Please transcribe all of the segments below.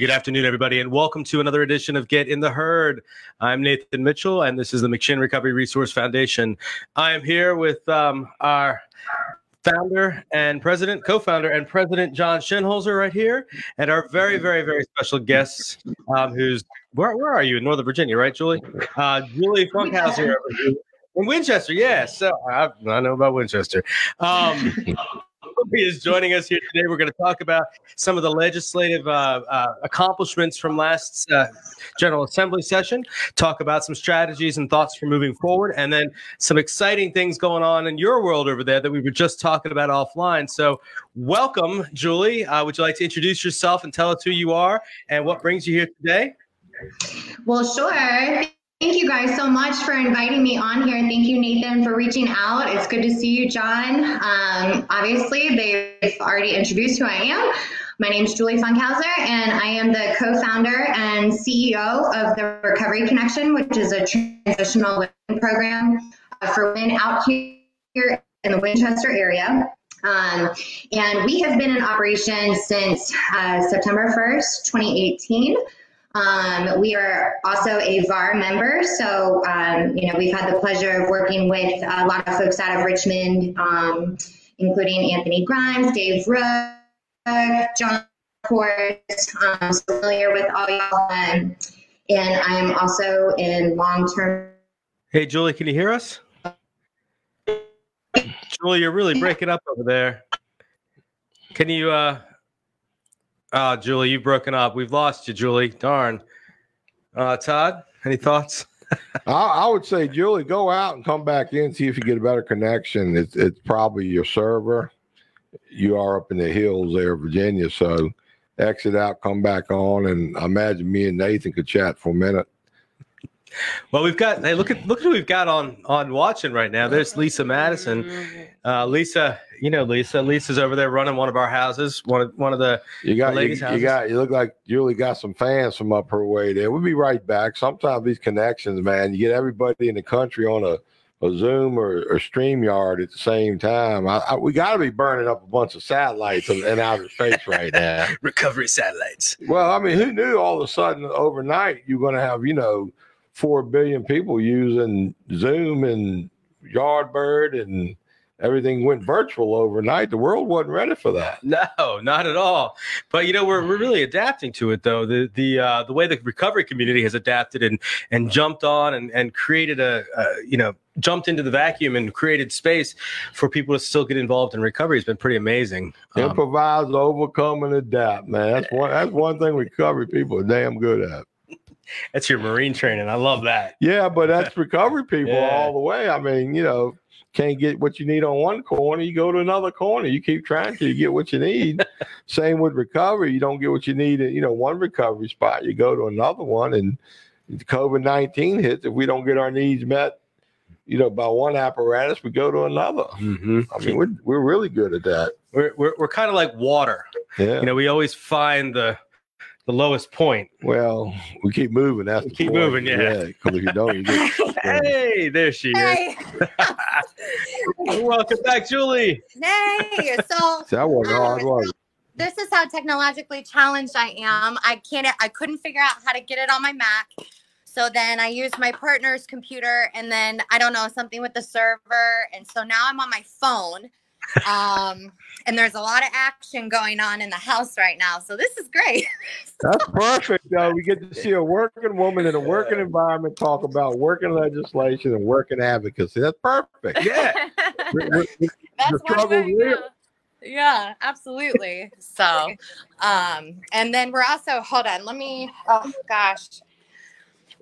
Good afternoon, everybody, and welcome to another edition of Get in the Herd. I'm Nathan Mitchell, and this is the McShin Recovery Resource Foundation. I am here with um, our founder and president, co-founder and president John Shinholser right here, and our very, very, very special guest, um, who's where, where are you in Northern Virginia, right, Julie? Uh, Julie Funkhouser in Winchester. Yeah, so I, I know about Winchester. Um, is joining us here today. We're going to talk about some of the legislative uh, uh, accomplishments from last uh, General Assembly session, talk about some strategies and thoughts for moving forward, and then some exciting things going on in your world over there that we were just talking about offline. So, welcome, Julie. Uh, would you like to introduce yourself and tell us who you are and what brings you here today? Well, sure. Thank you guys so much for inviting me on here. Thank you, Nathan, for reaching out. It's good to see you, John. Um, obviously, they've already introduced who I am. My name is Julie Funkhouser, and I am the co founder and CEO of the Recovery Connection, which is a transitional living program for women out here in the Winchester area. Um, and we have been in operation since uh, September 1st, 2018. Um, we are also a VAR member, so um, you know we've had the pleasure of working with a lot of folks out of Richmond, um, including Anthony Grimes, Dave Rook, John Court. Um, familiar with all y'all, um, and I'm also in long-term. Hey, Julie, can you hear us? Julie, you're really breaking up over there. Can you? uh Oh, Julie, you've broken up. We've lost you, Julie. Darn. Uh, Todd, any thoughts? I, I, would say, Julie, go out and come back in, see if you get a better connection. It's, it's probably your server. You are up in the hills there, Virginia. So exit out, come back on, and I imagine me and Nathan could chat for a minute. Well, we've got hey, look at look at who we've got on on watching right now. There's Lisa Madison. Uh, Lisa, you know Lisa. Lisa's over there running one of our houses. One of one of the you got the you, you, got you look like you really got some fans from up her way there. We'll be right back. Sometimes these connections, man, you get everybody in the country on a a Zoom or, or StreamYard at the same time. I, I, we got to be burning up a bunch of satellites in, in outer space right now. Recovery satellites. Well, I mean, who knew all of a sudden overnight you're going to have, you know, four billion people using Zoom and Yardbird and everything went virtual overnight. The world wasn't ready for that. No, not at all. But you know, we're, we're really adapting to it though. The the uh, the way the recovery community has adapted and and jumped on and and created a, a you know jumped into the vacuum and created space for people to still get involved in recovery has been pretty amazing. Um, Improvise, overcome, and adapt, man. That's one. That's one thing recovery people are damn good at. That's your Marine training. I love that. Yeah, but that's recovery people yeah. all the way. I mean, you know, can't get what you need on one corner, you go to another corner. You keep trying to get what you need. Same with recovery. You don't get what you need in, you know, one recovery spot. You go to another one and COVID 19 hits. If we don't get our needs met, you know, by one apparatus, we go to another. Mm-hmm. I mean, we're, we're really good at that. We're, we're, we're kind of like water. Yeah. You know, we always find the, the lowest point. Well, we keep moving. That's keep point. moving, yeah. Because if you don't, you get. hey, there she hey. is. Welcome back, Julie. Hey, so that was oh, hard, was This is how technologically challenged I am. I can't. I couldn't figure out how to get it on my Mac. So then I used my partner's computer, and then I don't know something with the server, and so now I'm on my phone um, and there's a lot of action going on in the house right now. So this is great. That's perfect. Though. We get to see a working woman in a working environment talk about working legislation and working advocacy. That's perfect. Yeah. That's one way, yeah. yeah, absolutely. So, um, and then we're also, hold on, let me, oh gosh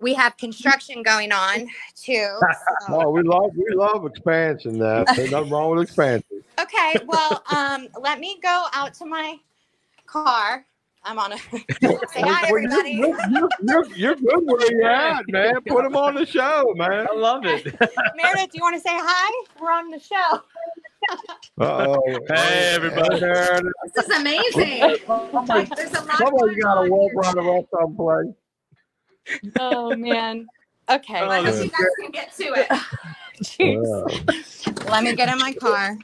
we have construction going on too. So. oh, we love we love expansion. That there's nothing wrong with expansion. Okay, well, um, let me go out to my car. I'm on a say hi, everybody. You're, you're, you're, you're, good where you're at, man. Put them on the show, man. I love it. Meredith, do you want to say hi? We're on the show. oh Hey, everybody. This is amazing. Somebody, There's a lot somebody got to walk around the rest of place oh man. Okay. Oh, Let you guys can get to it. Jeez. Let me get in my car.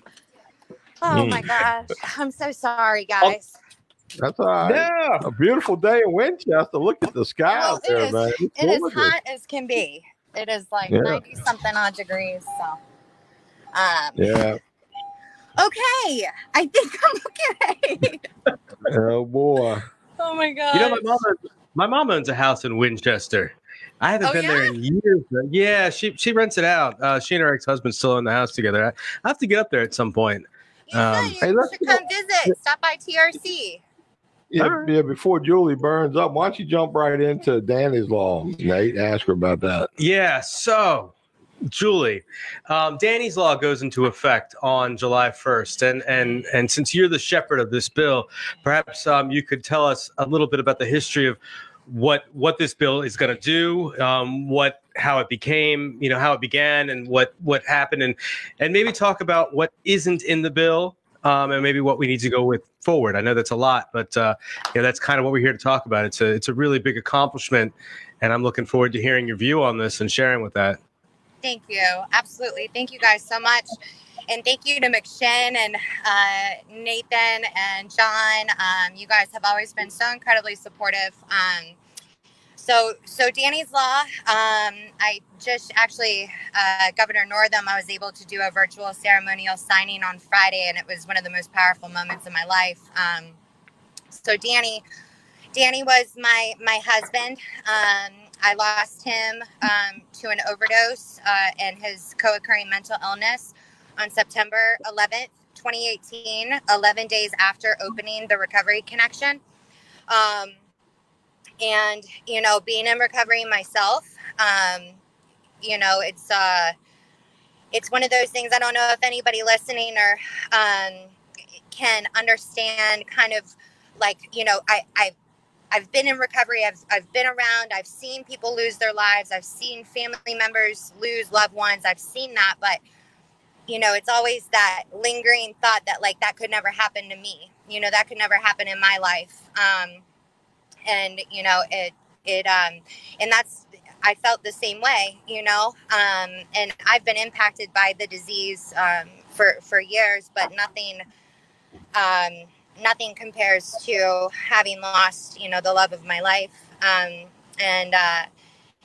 Oh mm. my gosh. I'm so sorry, guys. That's all right. Yeah. A beautiful day in Winchester. Look at the sky Well, out there, it is- man. It's It is gorgeous. hot as can be. It is like Yeah. 90 something odd degrees. So, um, Yeah. okay. I think I'm okay. Oh boy. oh my God. You know, my mom, owns- my mom owns a house in Winchester. I haven't Oh, been there in years. but Yeah, she she rents it out. Uh, she and her ex husband still own the house together. I, I have to get up there at some point. you um, should, Hey, you should go- come visit. Stop by TRC. Yeah, All right. yeah, before Julie burns up, why don't you jump right into Danny's law, Nate? Ask her about that. Yeah. So, Julie, um, Danny's law goes into effect on July 1st, and and and since you're the shepherd of this bill, perhaps um, you could tell us a little bit about the history of what what this bill is going to do, um, what how it became, you know, how it began, and what what happened, and and maybe talk about what isn't in the bill. Um, and maybe what we need to go with forward. I know that's a lot, but uh, yeah, that's kind of what we're here to talk about. It's a it's a really big accomplishment, and I'm looking forward to hearing your view on this and sharing with that. Thank you. Absolutely. Thank you guys so much. And thank you to McShin and uh, Nathan and John. Um, you guys have always been so incredibly supportive. Um, so, so Danny's Law, um, I just actually, uh, Governor Northam, I was able to do a virtual ceremonial signing on Friday, and it was one of the most powerful moments of my life. Um, so, Danny, Danny was my my husband. Um, I lost him um, to an overdose uh, and his co-occurring mental illness on September 11th, 2018, 11 days after opening the Recovery Connection. Um, and you know, being in recovery myself, um, you know, it's uh, it's one of those things. I don't know if anybody listening or um, can understand, kind of like you know, I I I've been in recovery. I've, I've been around. I've seen people lose their lives. I've seen family members lose loved ones. I've seen that. But, you know, it's always that lingering thought that, like, that could never happen to me. You know, that could never happen in my life. Um, and, you know, it, it, um, and that's, I felt the same way, you know, um, and I've been impacted by the disease um, for, for years, but nothing, um, nothing compares to having lost, you know, the love of my life. Um, and uh,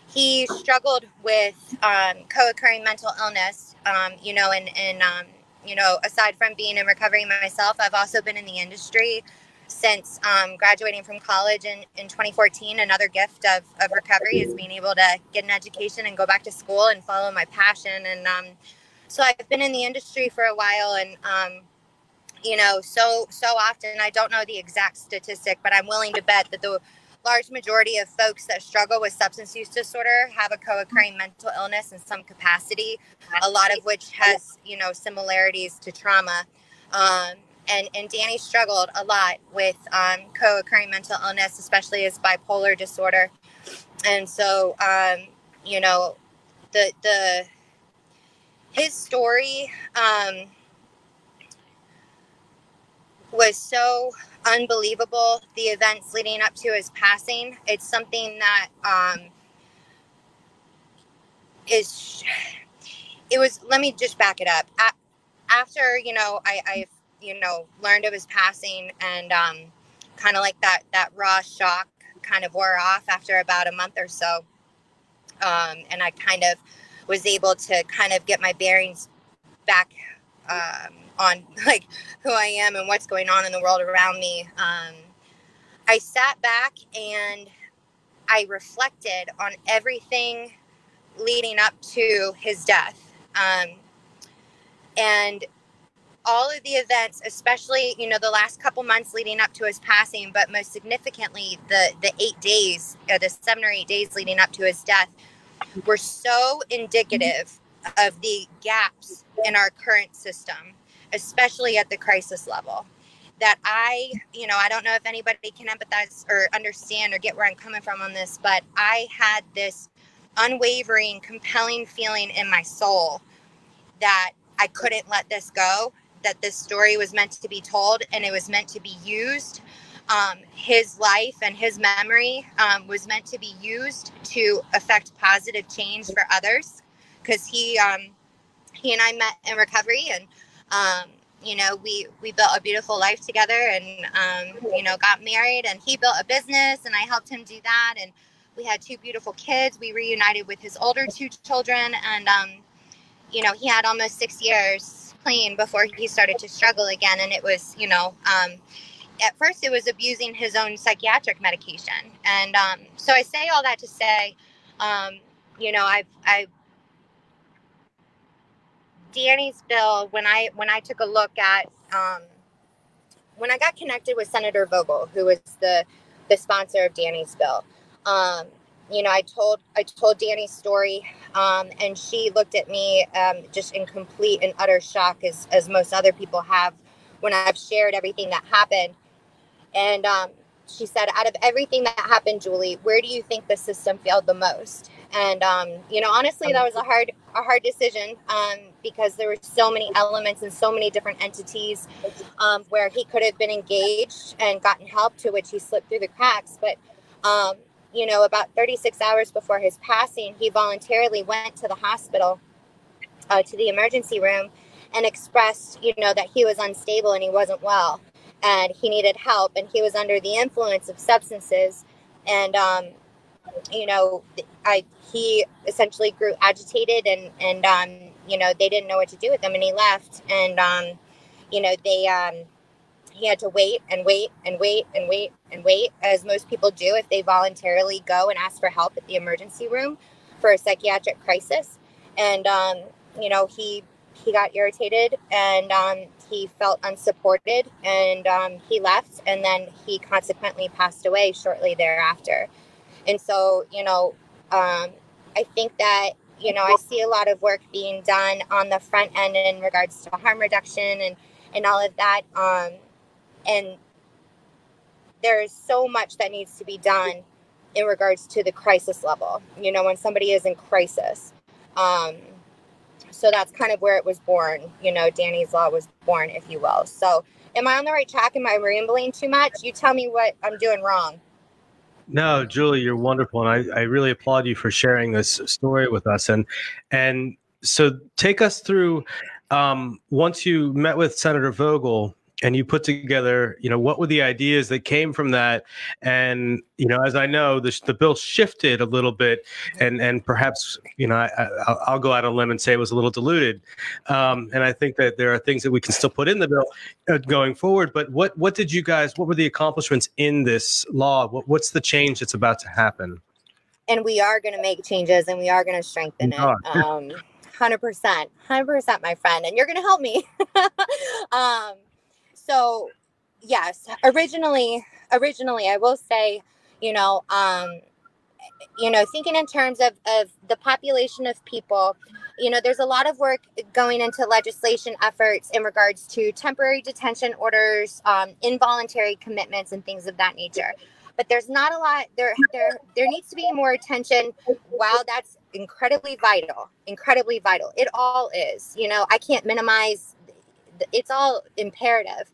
he struggled with um, co-occurring mental illness, um, you know, and, and um, you know, aside from being in recovery myself, I've also been in the industry since um, graduating from college in, in 2014. Another gift of, of recovery is being able to get an education and go back to school and follow my passion. And um, so I've been in the industry for a while and, you know, so so often I don't know the exact statistic, but I'm willing to bet that the large majority of folks that struggle with substance use disorder have a co-occurring mental illness in some capacity, a lot of which has, you know, similarities to trauma. Um, and, and Danny struggled a lot with um, co-occurring mental illness, especially his bipolar disorder. And so, um, you know, the the his story um, was so unbelievable. The events leading up to his passing. It's something that um, is. It was. Let me just back it up. After you know, I, I you know learned of his passing, and um, kind of like that that raw shock kind of wore off after about a month or so, um, and I kind of was able to kind of get my bearings back um, on like who I am and what's going on in the world around me. Um, I sat back and I reflected on everything leading up to his death. Um, and all of the events, especially, you know, the last couple months leading up to his passing, but most significantly, the, the eight days, or the seven or eight days leading up to his death, were so indicative of the gaps in our current system, especially at the crisis level. That I, you know, I don't know if anybody can empathize or understand or get where I'm coming from on this, but I had this unwavering, compelling feeling in my soul that I couldn't let this go, that this story was meant to be told and it was meant to be used. Um, his life and his memory um, was meant to be used to affect positive change for others because he um, he and I met in recovery and um, you know, we we built a beautiful life together, and um, you know, got married, and he built a business, and I helped him do that, and we had two beautiful kids. We reunited with his older two children, and um, you know, he had almost six years clean before he started to struggle again, and it was, you know, um, at first it was abusing his own psychiatric medication, and um, so I say all that to say, um, you know, I've I Danny's bill when I when I took a look at um, when I got connected with Senator Vogel, who was the the sponsor of Danny's bill. Um, you know, I told I told Danny's story, um, and she looked at me um, just in complete and utter shock, as as most other people have when I've shared everything that happened. And um, she said, "Out of everything that happened, Julie, where do you think the system failed the most?" And um, you know, honestly, that was a hard a hard decision um, because there were so many elements and so many different entities um, where he could have been engaged and gotten help, to which he slipped through the cracks. But um, you know, about 36 hours before his passing, he voluntarily went to the hospital, uh, to the emergency room, and expressed, you know, that he was unstable and he wasn't well, and he needed help, and he was under the influence of substances, and um, you know, I he essentially grew agitated, and and um, you know, they didn't know what to do with him, and he left, and um, you know, they um he had to wait and wait and wait and wait and wait, as most people do if they voluntarily go and ask for help at the emergency room for a psychiatric crisis. And um, you know, he he got irritated and um, he felt unsupported, and um, he left, and then he consequently passed away shortly thereafter. And so, you know, um, I think that you know I see a lot of work being done on the front end in regards to harm reduction and and all of that. Um, and there is so much that needs to be done in regards to the crisis level you know when somebody is in crisis. Um, so that's kind of where it was born you know danny's law was born if you will. So am i on the right track? Am i rambling too much? You tell me what i'm doing wrong no julie you're wonderful and I, I really applaud you for sharing this story with us and and so take us through um, once you met with senator vogel and you put together you know what were the ideas that came from that? And you know as i know the, the bill shifted a little bit and and perhaps you know I, will go out on a limb and say it was a little diluted. Um, and i think that there are things that we can still put in the bill uh, going forward but what what did you guys what were the accomplishments in this law? What, what's the change that's about to happen? And we are going to make changes and we are going to strengthen it. um, 100% 100% my friend and you're going to help me. Um, so yes originally originally i will say you know um you know thinking in terms of of the population of people you know there's a lot of work going into legislation efforts in regards to temporary detention orders um, involuntary commitments and things of that nature. But there's not a lot there there there needs to be more attention. While that's incredibly vital incredibly vital. It all is you know i can't minimize it's all imperative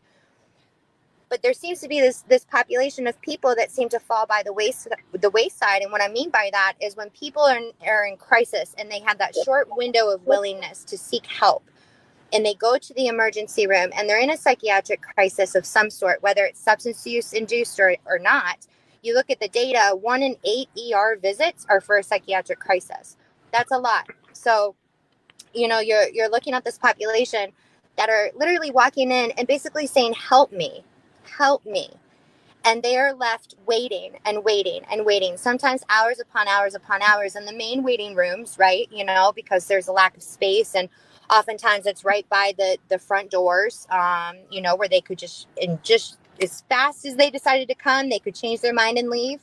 but there seems to be this this population of people that seem to fall by the waist the wayside. And what i mean by that is when people are in, are in crisis and they have that short window of willingness to seek help and they go to the emergency room and they're in a psychiatric crisis of some sort whether it's substance use induced or, or not you look at the data one in eight er visits are for a psychiatric crisis. That's a lot. So you know you're you're looking at this population that are literally walking in and basically saying help me help me. And they are left waiting and waiting and waiting, sometimes hours upon hours upon hours in the main waiting rooms, right? You know, because there's a lack of space and oftentimes it's right by the the front doors um, you know where they could just and just as fast as they decided to come they could change their mind and leave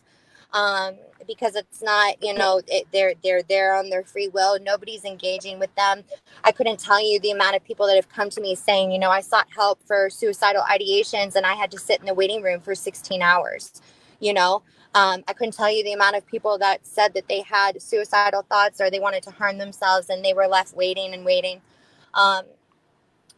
um, because it's not you know it, they're they're there on their free will. Nobody's engaging with them. I couldn't tell you the amount of people that have come to me saying you know i sought help for suicidal ideations and i had to sit in the waiting room for 16 hours you know? Um, i couldn't tell you the amount of people that said that they had suicidal thoughts or they wanted to harm themselves and they were left waiting and waiting. Um,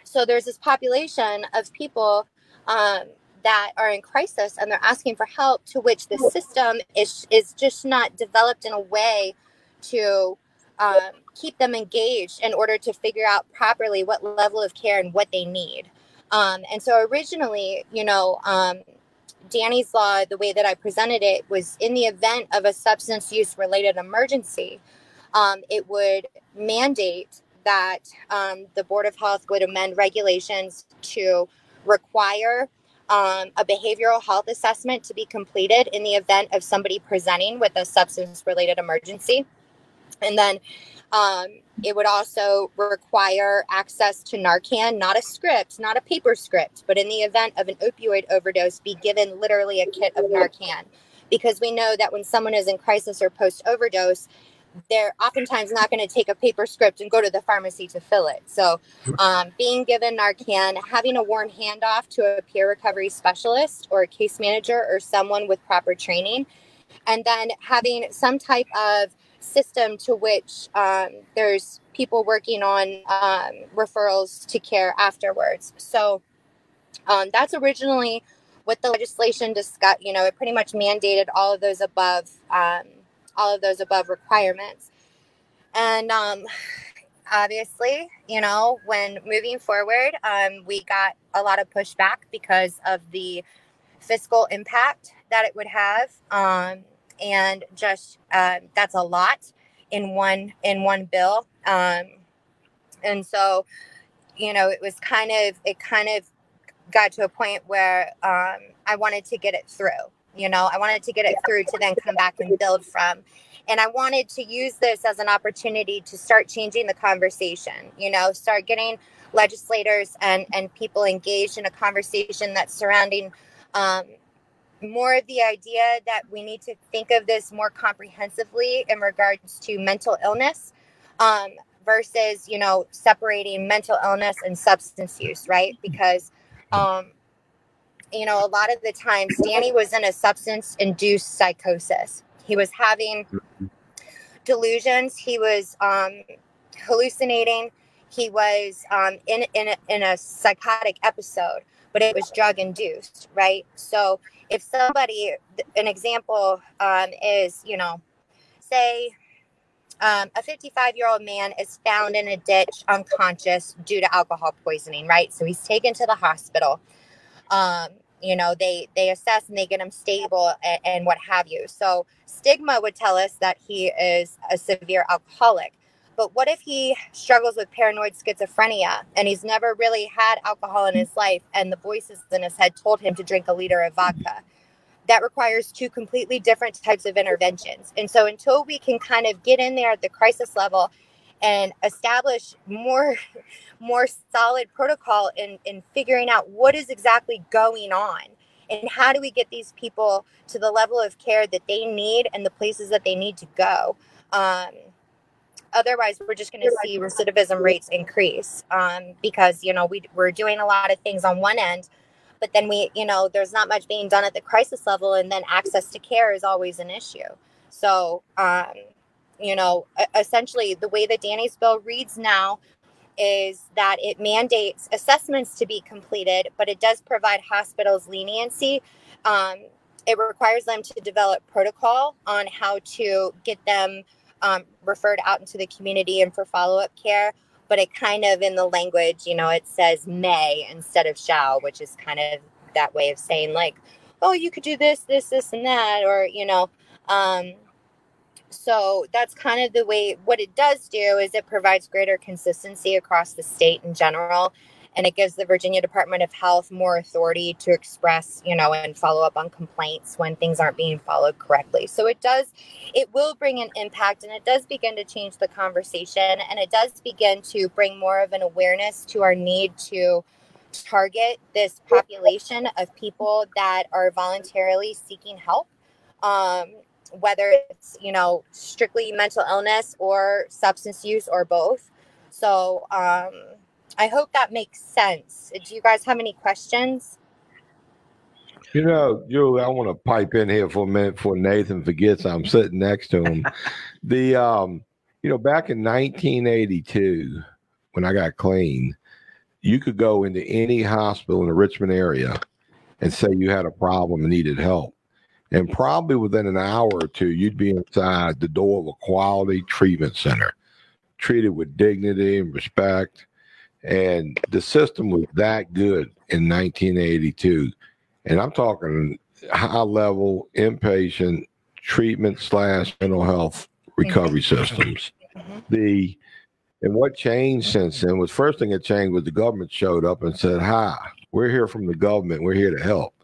so there's this population of people um, that are in crisis and they're asking for help to which the system is is just not developed in a way to um, keep them engaged in order to figure out properly what level of care and what they need. Um, and so originally, you know, um, Danny's Law, the way that I presented it was in the event of a substance use related emergency, um, it would mandate that um, the Board of Health would amend regulations to require um, a behavioral health assessment to be completed in the event of somebody presenting with a substance related emergency. And then um, it would also require access to Narcan, not a script, not a paper script, but in the event of an opioid overdose, be given literally a kit of Narcan. Because we know that when someone is in crisis or post overdose, they're oftentimes not going to take a paper script and go to the pharmacy to fill it. So, um, being given Narcan, having a warm handoff to a peer recovery specialist or a case manager or someone with proper training, and then having some type of system to which um, there's people working on um, referrals to care afterwards. So, um, that's originally what the legislation discussed. You know, it pretty much mandated all of those above um, all of those above requirements. And um, obviously, you know, when moving forward, um, we got a lot of pushback because of the fiscal impact that it would have. Um, and just uh, that's a lot in one in one bill. Um, and so, you know, it was kind of it kind of got to a point where um, I wanted to get it through. You know, I wanted to get it through to then come back and build from. And I wanted to use this as an opportunity to start changing the conversation, you know, start getting legislators and, and people engaged in a conversation that's surrounding um, more of the idea that we need to think of this more comprehensively in regards to mental illness um, versus, you know, separating mental illness and substance use, right? Because um, you know, a lot of the times Danny was in a substance induced psychosis. He was having delusions. He was um, hallucinating. He was um, in, in, a, in a psychotic episode, but it was drug induced, right? So if somebody, an example um, is, you know, say um, a 55 year old man is found in a ditch unconscious due to alcohol poisoning, right? So he's taken to the hospital um, you know they they assess and they get him stable and, and, what have you. So stigma would tell us that he is a severe alcoholic. But what if he struggles with paranoid schizophrenia and he's never really had alcohol in his life and the voices in his head told him to drink a liter of vodka? That requires two completely different types of interventions. And so until we can kind of get in there at the crisis level and establish more more solid protocol in in figuring out what is exactly going on and how do we get these people to the level of care that they need and the places that they need to go. Um, otherwise we're just going to see recidivism rates increase um, because you know we, we're doing a lot of things on one end but then we you know there's not much being done at the crisis level and then access to care is always an issue. So um, you know, essentially the way that Danny's bill reads now is that it mandates assessments to be completed, but it does provide hospitals leniency. Um, it requires them to develop protocol on how to get them um, referred out into the community and for follow up care. But it kind of in the language, you know, it says may instead of shall, which is kind of that way of saying, like, oh, you could do this, this, this, and that, or, you know, um, so that's kind of the way what it does do is it provides greater consistency across the state in general and it gives the Virginia Department of Health more authority to express, you know, and follow up on complaints when things aren't being followed correctly. So it does, it will bring an impact and it does begin to change the conversation and it does begin to bring more of an awareness to our need to target this population of people that are voluntarily seeking help. Um, whether it's you know strictly mental illness or substance use or both. So um i hope that makes sense. Do you guys have any questions? You know julie i want to pipe in here for a minute before nathan forgets i'm sitting next to him. The um you know back in 1982 when i got clean you could go into any hospital in the richmond area and say you had a problem and needed help and probably within an hour or two, you'd be inside the door of a quality treatment center, treated with dignity and respect. And the system was that good in 1982. And I'm talking high level inpatient treatment slash mental health recovery systems. Mm-hmm. The and what changed since then was first thing that changed was the government showed up and said, Hi, we're here from the government. We're here to help.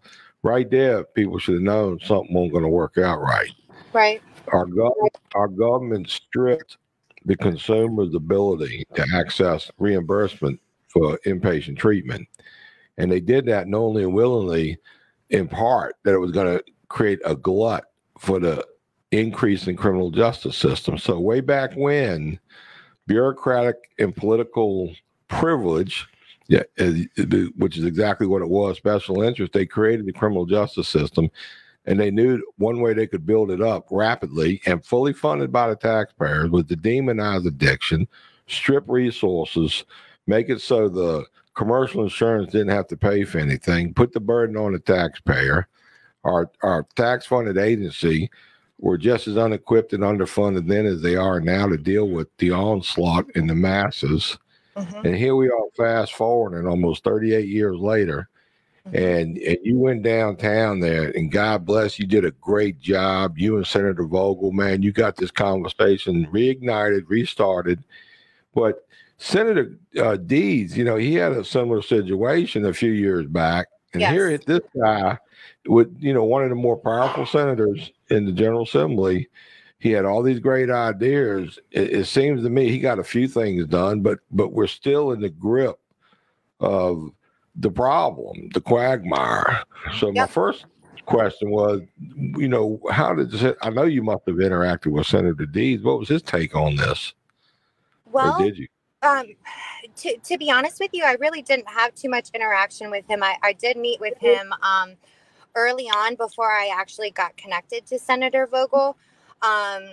Right there, people should have known something wasn't going to work out right. Right. Our, gov- our government stripped the consumer's ability to access reimbursement for inpatient treatment. And they did that knowingly and willingly, in part, that it was going to create a glut for the increase in criminal justice system. So way back when, bureaucratic and political privilege, yeah, which is exactly what it was, special interest, they created the criminal justice system and they knew one way they could build it up rapidly and fully funded by the taxpayers was to demonize addiction, strip resources, make it so the commercial insurance didn't have to pay for anything, put the burden on the taxpayer. Our our tax funded agency were just as unequipped and underfunded then as they are now to deal with the onslaught in the masses. Mm-hmm. And here we are, fast forward, and almost 38 years later, Mm-hmm. and and you went downtown there and god bless you did a great job you and senator vogel man you got this conversation reignited restarted but senator uh, deeds you know he had a similar situation a few years back and yes. here this guy with you know one of the more powerful senators in the general assembly he had all these great ideas it, it seems to me he got a few things done but but we're still in the grip of the problem, the quagmire. So yep. my first question was, you know, how did this, I know you must have interacted with Senator Deeds. What was his take on this? Well, or did you? Um, to, to be honest with you, I really didn't have too much interaction with him. I, I did meet with him um, early on before I actually got connected to Senator Vogel. Um,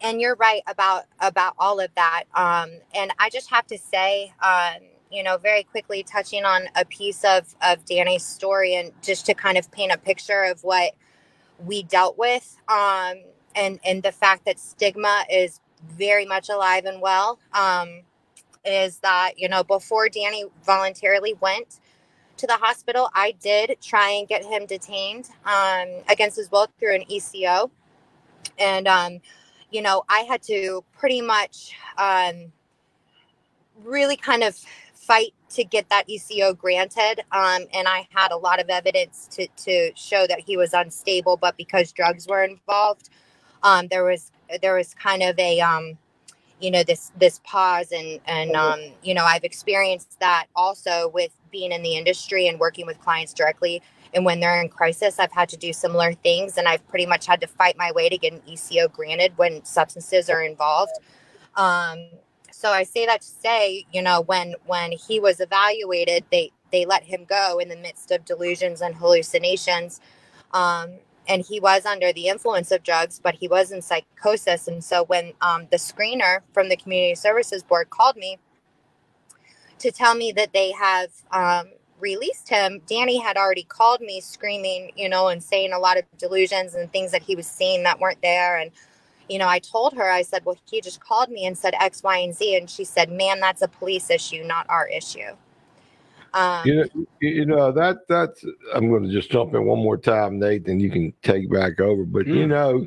and you're right about about all of that. Um, and I just have to say, um, you know, very quickly touching on a piece of of Danny's story and just to kind of paint a picture of what we dealt with um, and and the fact that stigma is very much alive and well um, is that you know before Danny voluntarily went to the hospital, I did try and get him detained um, against his will through an ECO, and um, you know I had to pretty much um, really kind of fight to get that ECO granted. Um, and I had a lot of evidence to, to show that he was unstable, but because drugs were involved, um, there was there was kind of a um, you know this this pause and and um, you know I've experienced that also with being in the industry and working with clients directly. And when they're in crisis, I've had to do similar things, and I've pretty much had to fight my way to get an ECO granted when substances are involved. Um, so I say that to say, you know, when when he was evaluated, they they let him go in the midst of delusions and hallucinations. Um, and he was under the influence of drugs, but he was in psychosis. And so when um, the screener from the Community Services Board called me to tell me that they have um, released him, Danny had already called me screaming, you know, and saying a lot of delusions and things that he was seeing that weren't there. And you know, I told her, I said, well, he just called me and said X, Y, and Z. And she said, man, that's a police issue, not our issue. Um, you, know, you know, that that's, I'm going to just jump in one more time, Nathan, you can take back over. But, mm. you know,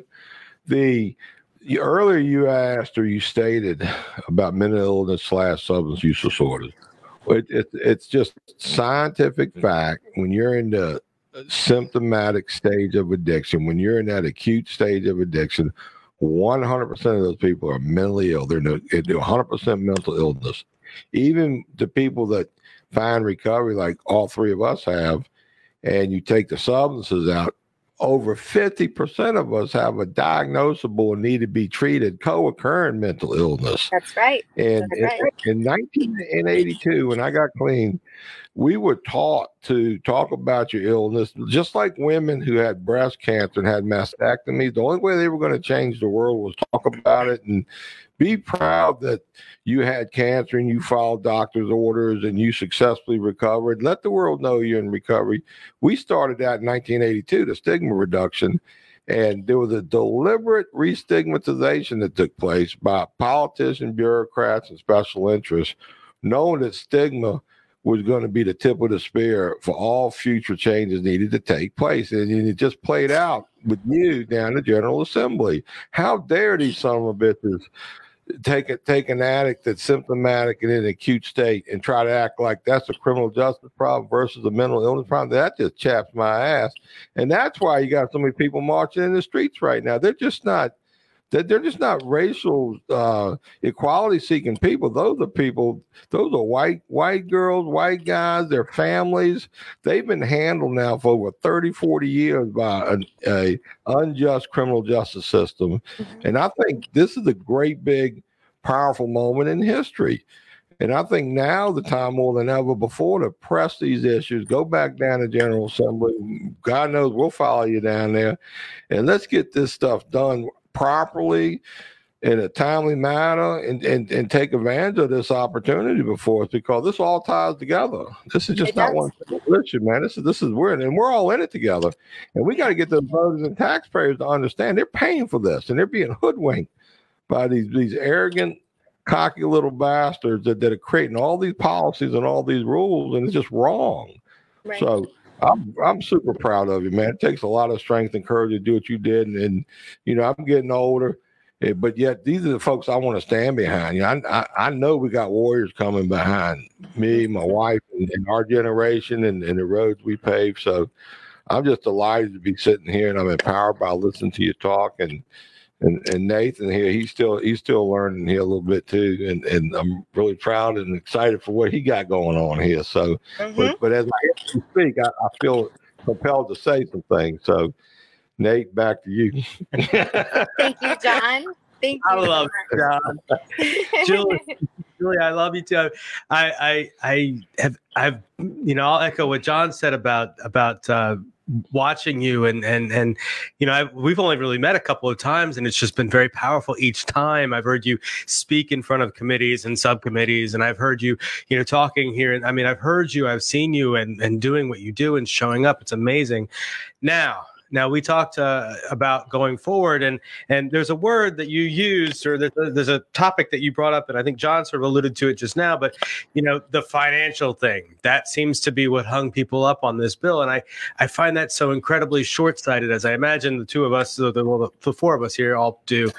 the, you, earlier you asked or you stated about mental illness slash substance use disorders. It, it, it's just scientific mm-hmm. fact when you're in the symptomatic stage of addiction, when you're in that acute stage of addiction, 100% of those people are mentally ill. They're no, 100% mental illness. Even the people that find recovery, like all three of us have, and you take the substances out, over 50% of us have a diagnosable and need to be treated co-occurring mental illness. That's right. And That's right. In, in 1982, when I got clean, we were taught to talk about your illness, just like women who had breast cancer and had mastectomies. The only way they were going to change the world was talk about it and be proud that you had cancer and you followed doctor's orders and you successfully recovered. Let the world know you're in recovery. We started that in 1982, the stigma reduction. And there was a deliberate restigmatization that took place by politicians, bureaucrats, and special interests knowing that stigma was going to be the tip of the spear for all future changes needed to take place. And it just played out with you down the General Assembly. How dare these son of bitches take a, take an addict that's symptomatic and in an acute state and try to act like that's a criminal justice problem versus a mental illness problem. That just chaps my ass. And that's why you got so many people marching in the streets right now. They're just not they're just not racial uh, equality seeking people. Those are people. Those are white white girls, white guys, their families. They've been handled now for over 30, 40 years by an a unjust criminal justice system, mm-hmm. and I think this is a great big powerful moment in history. And I think now the time more than ever before to press these issues, go back down to General Assembly. God knows we'll follow you down there. And let's get this stuff done properly in a timely manner and, and, and take advantage of this opportunity before us because this all ties together. This is just it not does. one solution, man. This is this is weird, and we're all in it together. And we got to get the voters and taxpayers to understand they're paying for this and they're being hoodwinked by these these arrogant, cocky little bastards that, that are creating all these policies and all these rules, and it's just wrong. Right. So I'm I'm super proud of you, man. It takes a lot of strength and courage to do what you did, and, and you know I'm getting older, eh, but yet these are the folks I want to stand behind. You know, I, I, I know we got warriors coming behind me, my wife, and, and our generation, and, and the roads we pave. So I'm just delighted to be sitting here, and I'm empowered by listening to you talk and and, and Nathan here, he's still he's still learning here a little bit too, and, and I'm really proud and excited for what he got going on here. So, mm-hmm. but, but as I speak, I, I, feel compelled to say some things. So, Nate, back to you. Thank you, John. Thank you. I love you, John. Julie, Julie, I love you too. I I I have I've you know I'll echo what John said about about. Uh, watching you and and and you know I've, we've only really met a couple of times and it's just been very powerful each time. I've heard you speak in front of committees and subcommittees and i've heard you you know talking here and i mean i've heard you i've seen you and and doing what you do and showing up. It's amazing. Now now we talked uh, about going forward, and and there's a word that you used, or there's a topic that you brought up, and I think John sort of alluded to it just now. But you know, the financial thing that seems to be what hung people up on this bill, and I I find that so incredibly short sighted, as I imagine the two of us, the, the, the four of us here, all do.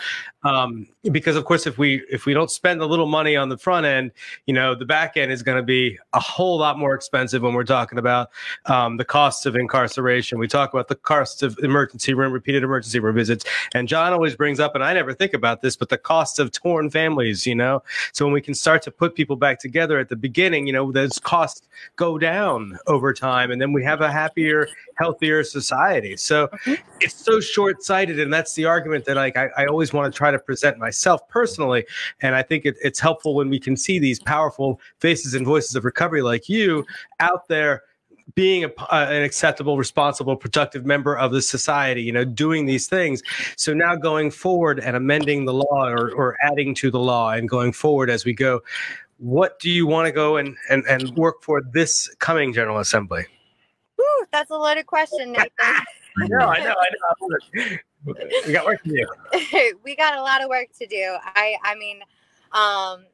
Um, because of course, if we if we don't spend a little money on the front end, you know, the back end is going to be a whole lot more expensive when we're talking about um, the costs of incarceration. We talk about the costs of emergency room, repeated emergency room visits, and John always brings up, and I never think about this, but the cost of torn families. You know, so when we can start to put people back together at the beginning, you know, those costs go down over time, and then we have a happier, healthier society. So mm-hmm. it's so short sighted, and that's the argument that like I, I always want to try to present myself personally. And I think it, it's helpful when we can see these powerful faces and voices of recovery like you out there being a, uh, an acceptable, responsible, productive member of the society, you know, doing these things. So now going forward and amending the law or, or adding to the law and going forward as we go, what do you want to go and, and, and work for this coming General Assembly? Whew, that's a loaded question, Nathan. I know, I know, I know we got work to do. we got a lot of work to do. I I mean, um,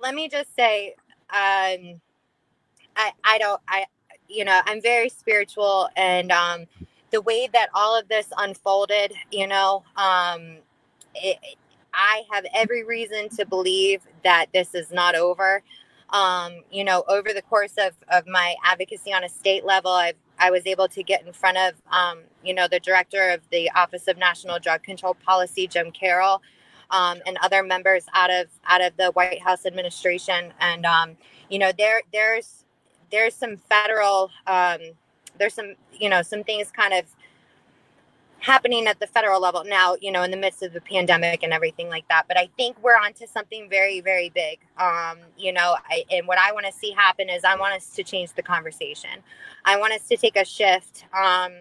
let me just say, um, I I don't I you know I'm very spiritual and um, the way that all of this unfolded, you know, um, it, I have every reason to believe that this is not over. Um, you know, over the course of, of my advocacy on a state level, I've I was able to get in front of, um, you know, the director of the Office of National Drug Control Policy, Jim Carroll, um, and other members out of out of the White House administration. And um, you know, there there's there's some federal um, there's some you know some things kind of happening at the federal level now, you know, in the midst of the pandemic and everything like that. But I think we're onto something very, very big. Um, you know, I, and what I want to see happen is I want us to change the conversation. I want us to take a shift um,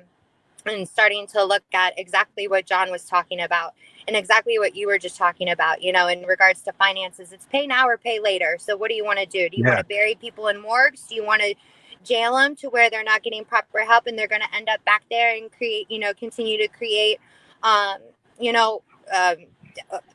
and starting to look at exactly what John was talking about and exactly what you were just talking about, you know, in regards to finances. It's pay now or pay later. So what do you want to do? Do you yeah. want to bury people in morgues? Do you want to jail them to where they're not getting proper help and they're going to end up back there and create, you know, continue to create, um, you know, um,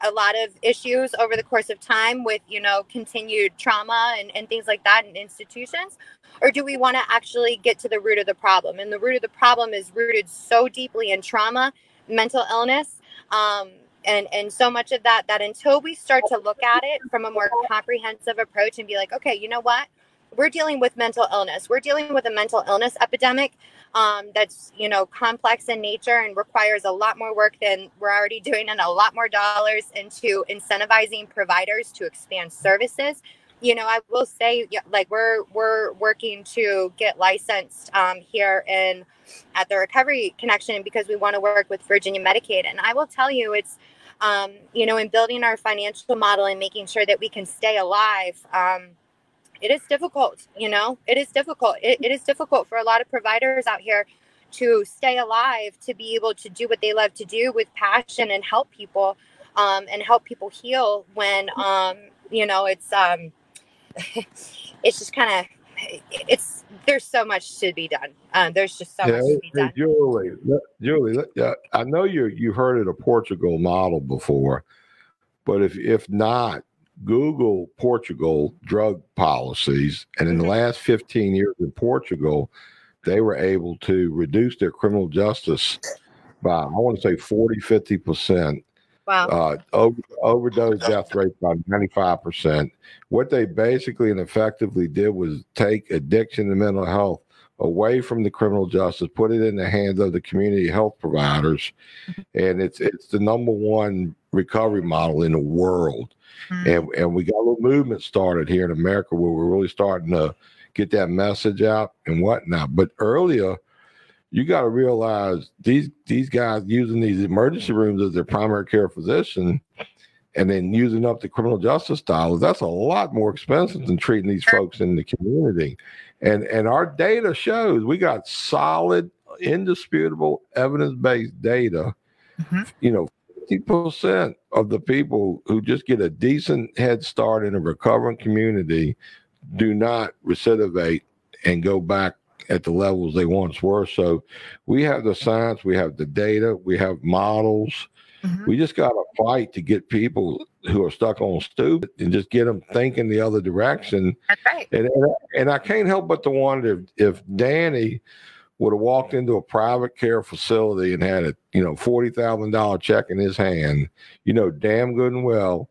a lot of issues over the course of time with you know continued trauma and, and things like that in institutions? Or do we want to actually get to the root of the problem? And the root of the problem is rooted so deeply in trauma mental illness um, and and so much of that that until we start to look at it from a more comprehensive approach and be like okay you know what we're dealing with mental illness. We're dealing with a mental illness epidemic um, that's you know complex in nature and requires a lot more work than we're already doing and a lot more dollars into incentivizing providers to expand services. You know i will say like we're we're working to get licensed um, here in at the recovery connection because we want to work with virginia medicaid. And i will tell you it's um, you know in building our financial model and making sure that we can stay alive um, it is difficult you know it is difficult it, it is difficult for a lot of providers out here to stay alive to be able to do what they love to do with passion and help people um, and help people heal when um, you know it's um, it's just kind of it's there's so much to be done. Um, there's just so yeah, much to be done. Julie, Julie, yeah, I know you you heard of the Portugal model before, but if if not, Google Portugal drug policies, and in mm-hmm. the last 15 years in Portugal, they were able to reduce their criminal justice by I want to say 40, 50 percent Wow. Uh, over, overdose death rate by 95%. What they basically and effectively did was take addiction and mental health away from the criminal justice, put it in the hands of the community health providers, mm-hmm. and it's it's the number one recovery model in the world. Mm-hmm. And and we got a little movement started here in America where we're really starting to get that message out and whatnot. But earlier, you got to realize these these guys using these emergency rooms as their primary care physician and then using up the criminal justice dollars that's a lot more expensive than treating these folks in the community and and our data shows we got solid indisputable evidence-based data mm-hmm. you know 50% of the people who just get a decent head start in a recovering community do not recidivate and go back at the levels they once were. So we have the science, we have the data, we have models. Mm-hmm. We just got to fight to get people who are stuck on stupid and just get them thinking the other direction. That's right. And, and, and I can't help but to wonder if, if Danny would have walked into a private care facility and had a you know forty thousand dollar check in his hand, you know damn good and well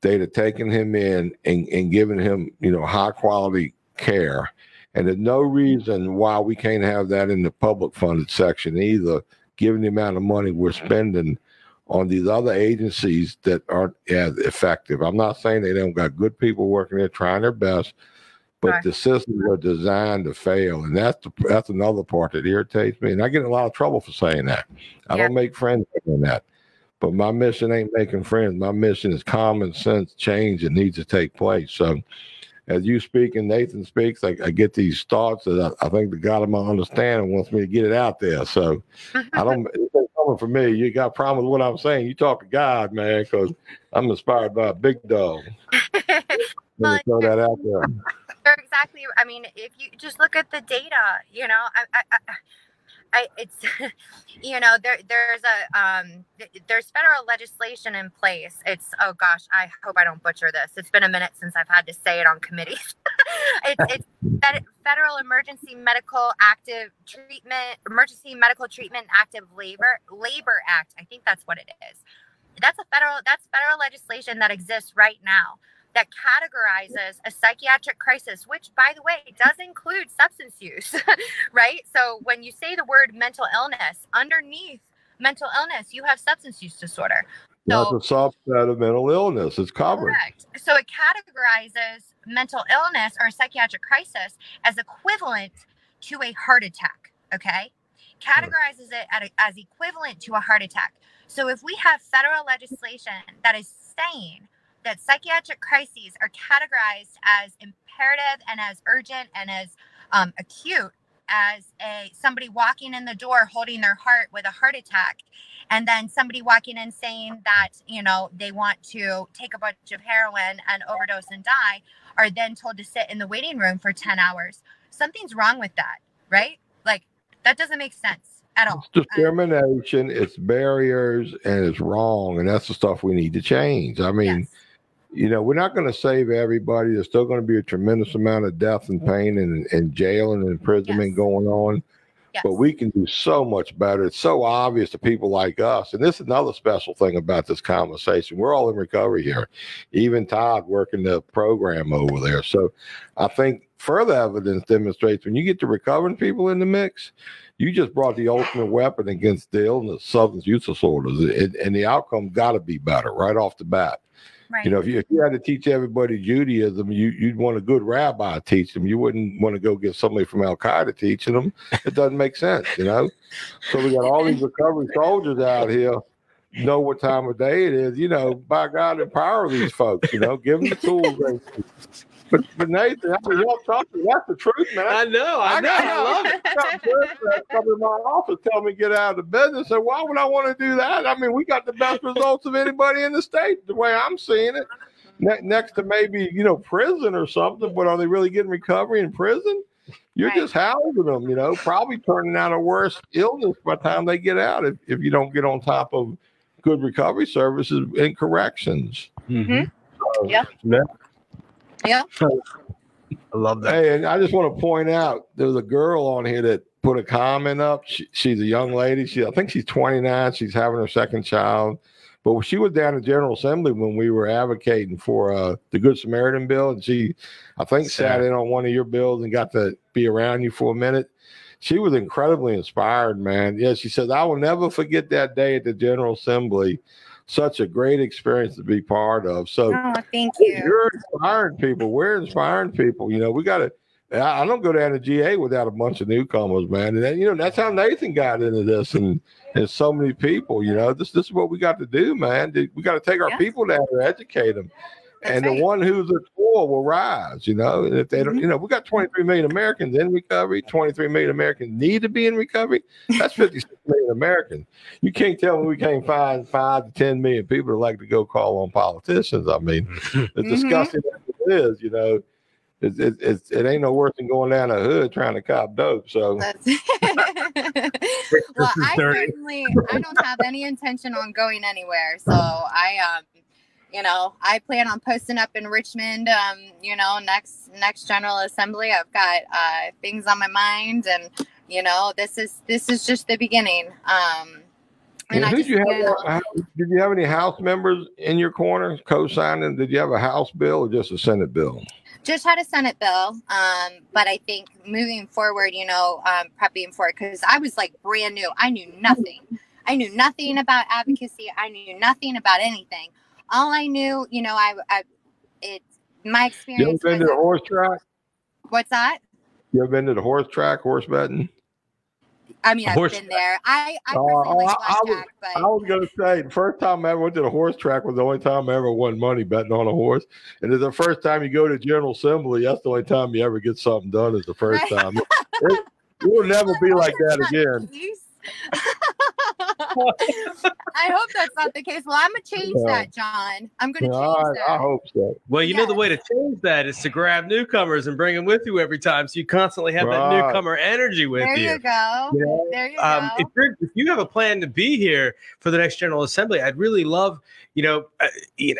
they'd have taken him in and, and given him you know high quality care and there's no reason why we can't have that in the public funded section either, given the amount of money we're spending on these other agencies that aren't as effective. I'm not saying they don't got good people working there trying their best, but right. the systems are designed to fail. And that's the, that's another part that irritates me. And I get in a lot of trouble for saying that. I yeah. don't make friends doing that. But my mission ain't making friends. My mission is common sense change that needs to take place. So as you speak and Nathan speaks, I, I get these thoughts that I, I, think the God of my understanding wants me to get it out there. So I don't, it's coming from me. You got a problem with what I'm saying. You talk to God, man, because I'm inspired by a big dog. well, throw that out there. Exactly. I mean, if you just look at the data, you know, I, I, I I, it's you know there there's a um there's federal legislation in place. It's oh gosh i hope i don't butcher this. It's been a minute since i've had to say it on committees it's it's federal emergency medical active treatment emergency medical treatment active labor labor act i think that's what it is. That's a federal that's federal legislation that exists right now that categorizes a psychiatric crisis, which, by the way, does include substance use, right? So when you say the word mental illness, underneath mental illness, you have substance use disorder. So, That's a subset of mental illness. It's covered. Correct. So it categorizes mental illness or psychiatric crisis as equivalent to a heart attack. Okay. Categorizes it a, as equivalent to a heart attack. So if we have federal legislation that is saying that psychiatric crises are categorized as imperative and as urgent and as um, acute as a somebody walking in the door holding their heart with a heart attack and then somebody walking in saying that you know they want to take a bunch of heroin and overdose and die are then told to sit in the waiting room for 10 hours something's wrong with that right like that doesn't make sense at all. It's discrimination, it's barriers, and it's wrong. And that's the stuff we need to change. I mean, Yes. You know, we're not going to save everybody. There's still going to be a tremendous amount of death and mm-hmm. pain and, and jail and imprisonment Yes. going on. Yes. But we can do so much better. It's so obvious to people like us. And this is another special thing about this conversation. We're all in recovery here. Even Todd working the program over there. So I think further evidence demonstrates when you get the recovering people in the mix, you just brought the ultimate weapon against the illness, substance use disorders. And, and the outcome got to be better right off the bat. Right. You know, if you, if you had to teach everybody Judaism, you, you'd want a good rabbi to teach them. You wouldn't want to go get somebody from Al Qaeda teaching them. It doesn't make sense, you know? So we got all these recovery soldiers out here, know what time of day it is. You know, by God, empower these folks, you know, give them the tools. They need. But, but Nathan, I mean, y'all talking, that's the truth, man. I know, I know, I love it. got come in my office tell me get out of the business. And why would I want to do that? I mean, we got the best results of anybody in the state, the way I'm seeing it. Ne- next to maybe you know prison or something, but are they really getting recovery in prison? You're Right. just housing them, you know, probably turning out a worse illness by the time they get out if, if you don't get on top of good recovery services and corrections. Mhm. So, Yep. Yeah. I love that. Hey, and I just want to point out there was a girl on here that put a comment up. She, she's a young lady. She, I think she's 29. She's having her second child. But she was down in General Assembly when we were advocating for uh, the Good Samaritan bill, and she, I think, sat in on one of your bills and got to be around you for a minute. She was incredibly inspired, man. Yeah, she says, I will never forget that day at the General Assembly. Such a great experience to be part of. So Oh, thank you. you're inspiring people. We're inspiring people. You know, we got to. I don't go down to GA without a bunch of newcomers, man. And then, you know, that's how Nathan got into this, and and so many people. You know, this this is what we got to do, man. We got to take our Yeah. people down there, educate them, and right. the one who's at core will rise. You know, and if they don't, Mhm. you know, we got 23 million Americans in recovery. 23 million Americans need to be in recovery. That's 56 million Americans. You can't tell me we can't find five to 10 million people that like to go call on politicians. I mean, as disgusting as it is, you know, it, it, it, it ain't no worse than going down the hood trying to cop dope. So, well, I certainly I don't have any intention on going anywhere. So I um you know, I plan on posting up in Richmond um, you know, next next General Assembly. I've got uh things on my mind and you know, this is this is just the beginning. Um and and who did you have? Did you have any House members in your corner co-signing? Did you have a House bill or just a Senate bill? just had a Senate bill, um, but I think moving forward, you know, um, prepping for it because I was like brand new. I knew nothing. I knew nothing about advocacy. I knew nothing about anything. All I knew, you know, I, I it's my experience. You ever been to was- the horse track? what's that? You ever been to the horse track, horse betting? I mean, I've Horse- been there. I, I Oh, personally like I- I was- blackjack, I but was gonna say the first time I ever went to the horse track was the only time I ever won money betting on a horse. And it's the first time you go to General Assembly, that's the only time you ever get something done is the first time. It, it will never be like that again. Please. I hope that's not the case. Well, I'm gonna change Yeah. that, John. I'm gonna change I, that. I hope so. Well, you know the way to change that is to grab newcomers and bring them with you every time, so you constantly have that newcomer energy with there you. you go. You know, There you Um, go. if, you're, if you have a plan to be here for the next General Assembly, I'd really love, you know, uh,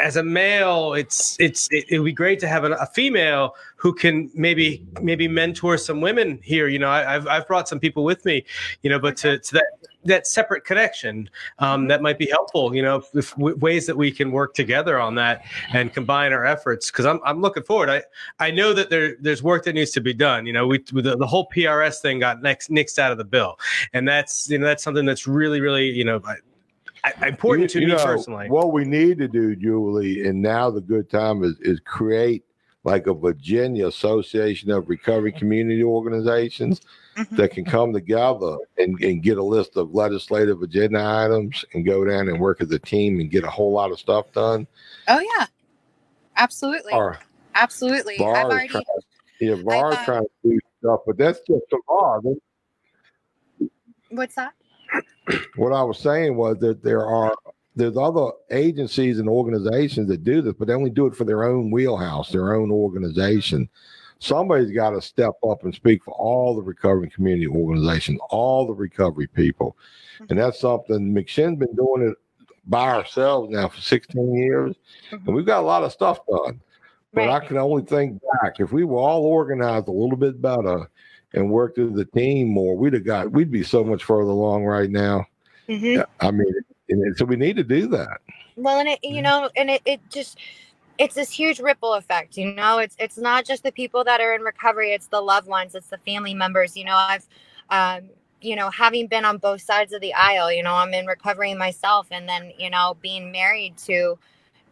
as a male, it's it's it, it would be great to have a, a female who can maybe maybe mentor some women here. You know, I, I've I've brought some people with me, you know, but to, to that that separate connection um, that might be helpful. You know, if, w- ways that we can work together on that and combine our efforts. Because I'm I'm looking forward. I I know that there there's work that needs to be done. You know, we the, the whole PRS thing got next nixed out of the bill, and that's you know that's something that's really really you know I, I, important to You- me know, personally. What we need to do, Julie, and now the good time is is create like a Virginia Association of Recovery Community Organizations Mhm. that can come together and, and get a list of legislative agenda items and go down and work as a team and get a whole lot of stuff done. Oh yeah, absolutely, Or absolutely. I've already. trying, yeah, VAR is uh, trying to do stuff, but that's just the law. What's that? what I was saying was that there are there's other agencies and organizations that do this, but they only do it for their own wheelhouse, their own organization. Somebody's got to step up and speak for all the recovery community organizations, all the recovery people. And that's something McShin's been doing it by ourselves now for 16 years. Mhm. And we've got a lot of stuff done. But Right. I can only think back if we were all organized a little bit better and worked as a team more, we'd have got we'd be so much further along right now. Mhm. I mean, so we need to do that. Well, and it, you know, and it, it just, it's this huge ripple effect, you know, it's, it's not just the people that are in recovery, it's the loved ones, it's the family members, you know, I've, um, you know, having been on both sides of the aisle, you know, I'm in recovery myself and then, you know, being married to,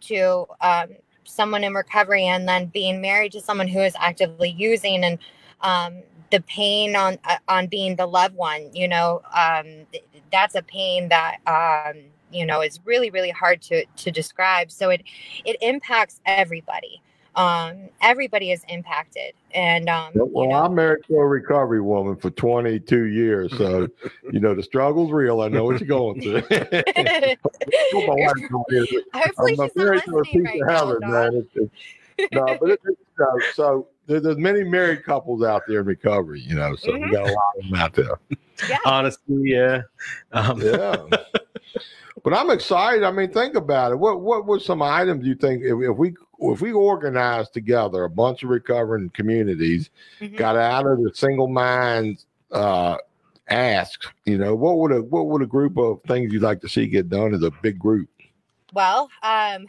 to, um, someone in recovery and then being married to someone who is actively using and, um, the pain on uh, on being the loved one you know? Um th- that's a pain that um you know is really really hard to to describe so it it impacts everybody um everybody is impacted and um Well, you know, I'm married to a recovery woman for 22 years, so you know the struggle's real. I know what you're going through. My wife told me hopefully I'm she's not married to a listening piece right of now heaven, Dawn. man. It's- it's- no, but it, it, uh, so there, there's many married couples out there in recovery, you know. So Mhm. we got a lot of them out there. yeah Honestly, yeah. Um, Yeah. but I'm excited. I mean, think about it. What what were some items you think if, if we if we organized together a bunch of recovering communities, Mhm. got out of the single mind uh ask, you know, what would a what would a group of things you'd like to see get done as a big group? Well, um,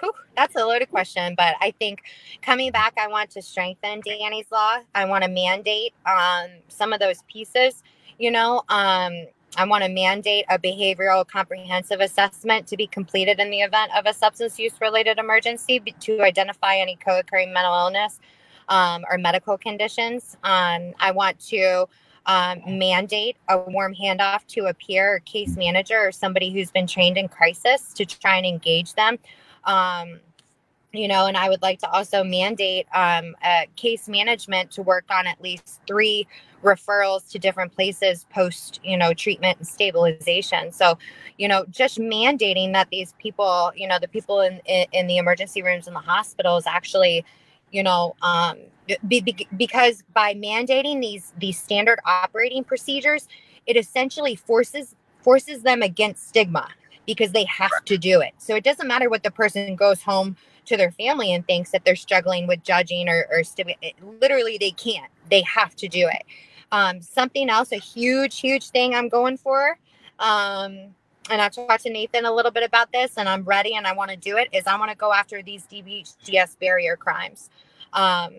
whew, that's a loaded question, but I think coming back, I want to strengthen Danny's law. I want to mandate um, some of those pieces. You know, um, I want to mandate a behavioral comprehensive assessment to be completed in the event of a substance use related emergency to identify any co occurring mental illness um, or medical conditions. Um, I want to um, mandate a warm handoff to a peer or case manager or somebody who's been trained in crisis to try and engage them. Um, you know, and I would like to also mandate um, case management to work on at least three referrals to different places post, you know, treatment and stabilization. So, you know, just mandating that these people, you know, the people in in, in the emergency rooms in the hospitals actually, you know, um, be, be, because by mandating these these standard operating procedures, it essentially forces forces them against stigma because they have to do it. So it doesn't matter what the person goes home to their family and thinks that they're struggling with judging or, or literally they can't. They have to do it. Um, something else, a huge, huge thing I'm going for. Um, and I talked to Nathan a little bit about this, and I'm ready and I want to do it. Is I want to go after these DBHDS barrier crimes. Um,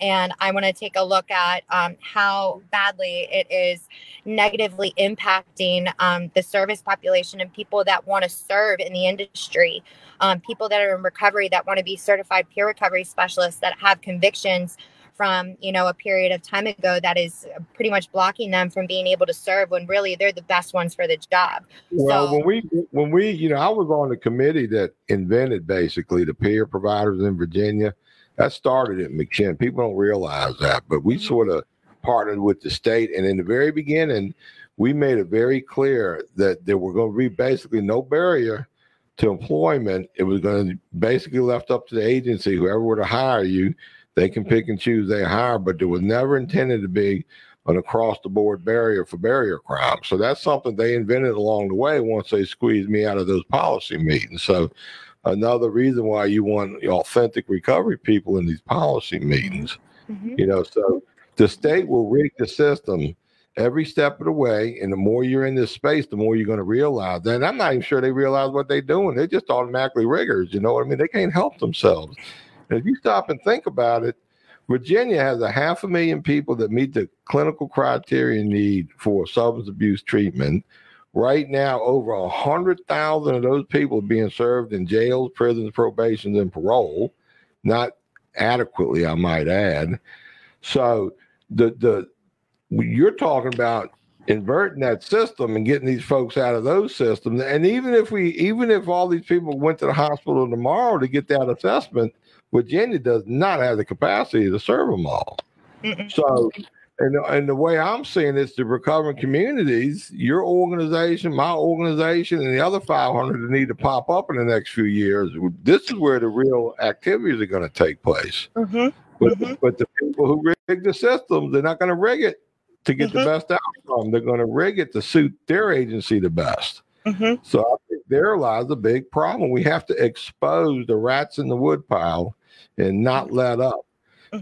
and I want to take a look at um, how badly it is negatively impacting um, the service population and people that want to serve in the industry, um, people that are in recovery that want to be certified peer recovery specialists that have convictions from you know a period of time ago that is pretty much blocking them from being able to serve when really they're the best ones for the job. Well, So- when we when we you know I was on the committee that invented basically the peer providers in Virginia. That started at McShin. People don't realize that, but we Mhm. sort of partnered with the state, and in the very beginning, we made it very clear that there were going to be basically no barrier to employment. It was going to basically left up to the agency, whoever were to hire you, they can pick and choose they hire, but there was never intended to be an across the board barrier for barrier crime. So that's something they invented along the way once they squeezed me out of those policy meetings. So another reason why you want authentic recovery people in these policy meetings, mm-hmm. you know, so the state will rig the system every step of the way. And the more you're in this space, the more you're going to realize that. And I'm not even sure they realize what they're doing. They're just automatically riggers. You know what I mean? They can't help themselves. And if you stop and think about it, Virginia has a half a million people that meet the clinical criteria need for substance abuse treatment. Right now, over a hundred thousand of those people are being served in jails, prisons, probations, and parole. Not adequately, I might add. So the the you're talking about inverting that system and getting these folks out of those systems. And even if we even if all these people went to the hospital tomorrow to get that assessment, Virginia does not have the capacity to serve them all. So, and and the way I'm seeing it's the recovering communities, your organization, my organization, and the other 500 that need to pop up in the next few years. This is where the real activities are going to take place. Mhm. But, Mhm. but the people who rig the systems, they're not going to rig it to get Mhm. the best outcome. They're going to rig it to suit their agency the best. Mhm. So I think there lies a big problem. We have to expose the rats in the woodpile and not let up.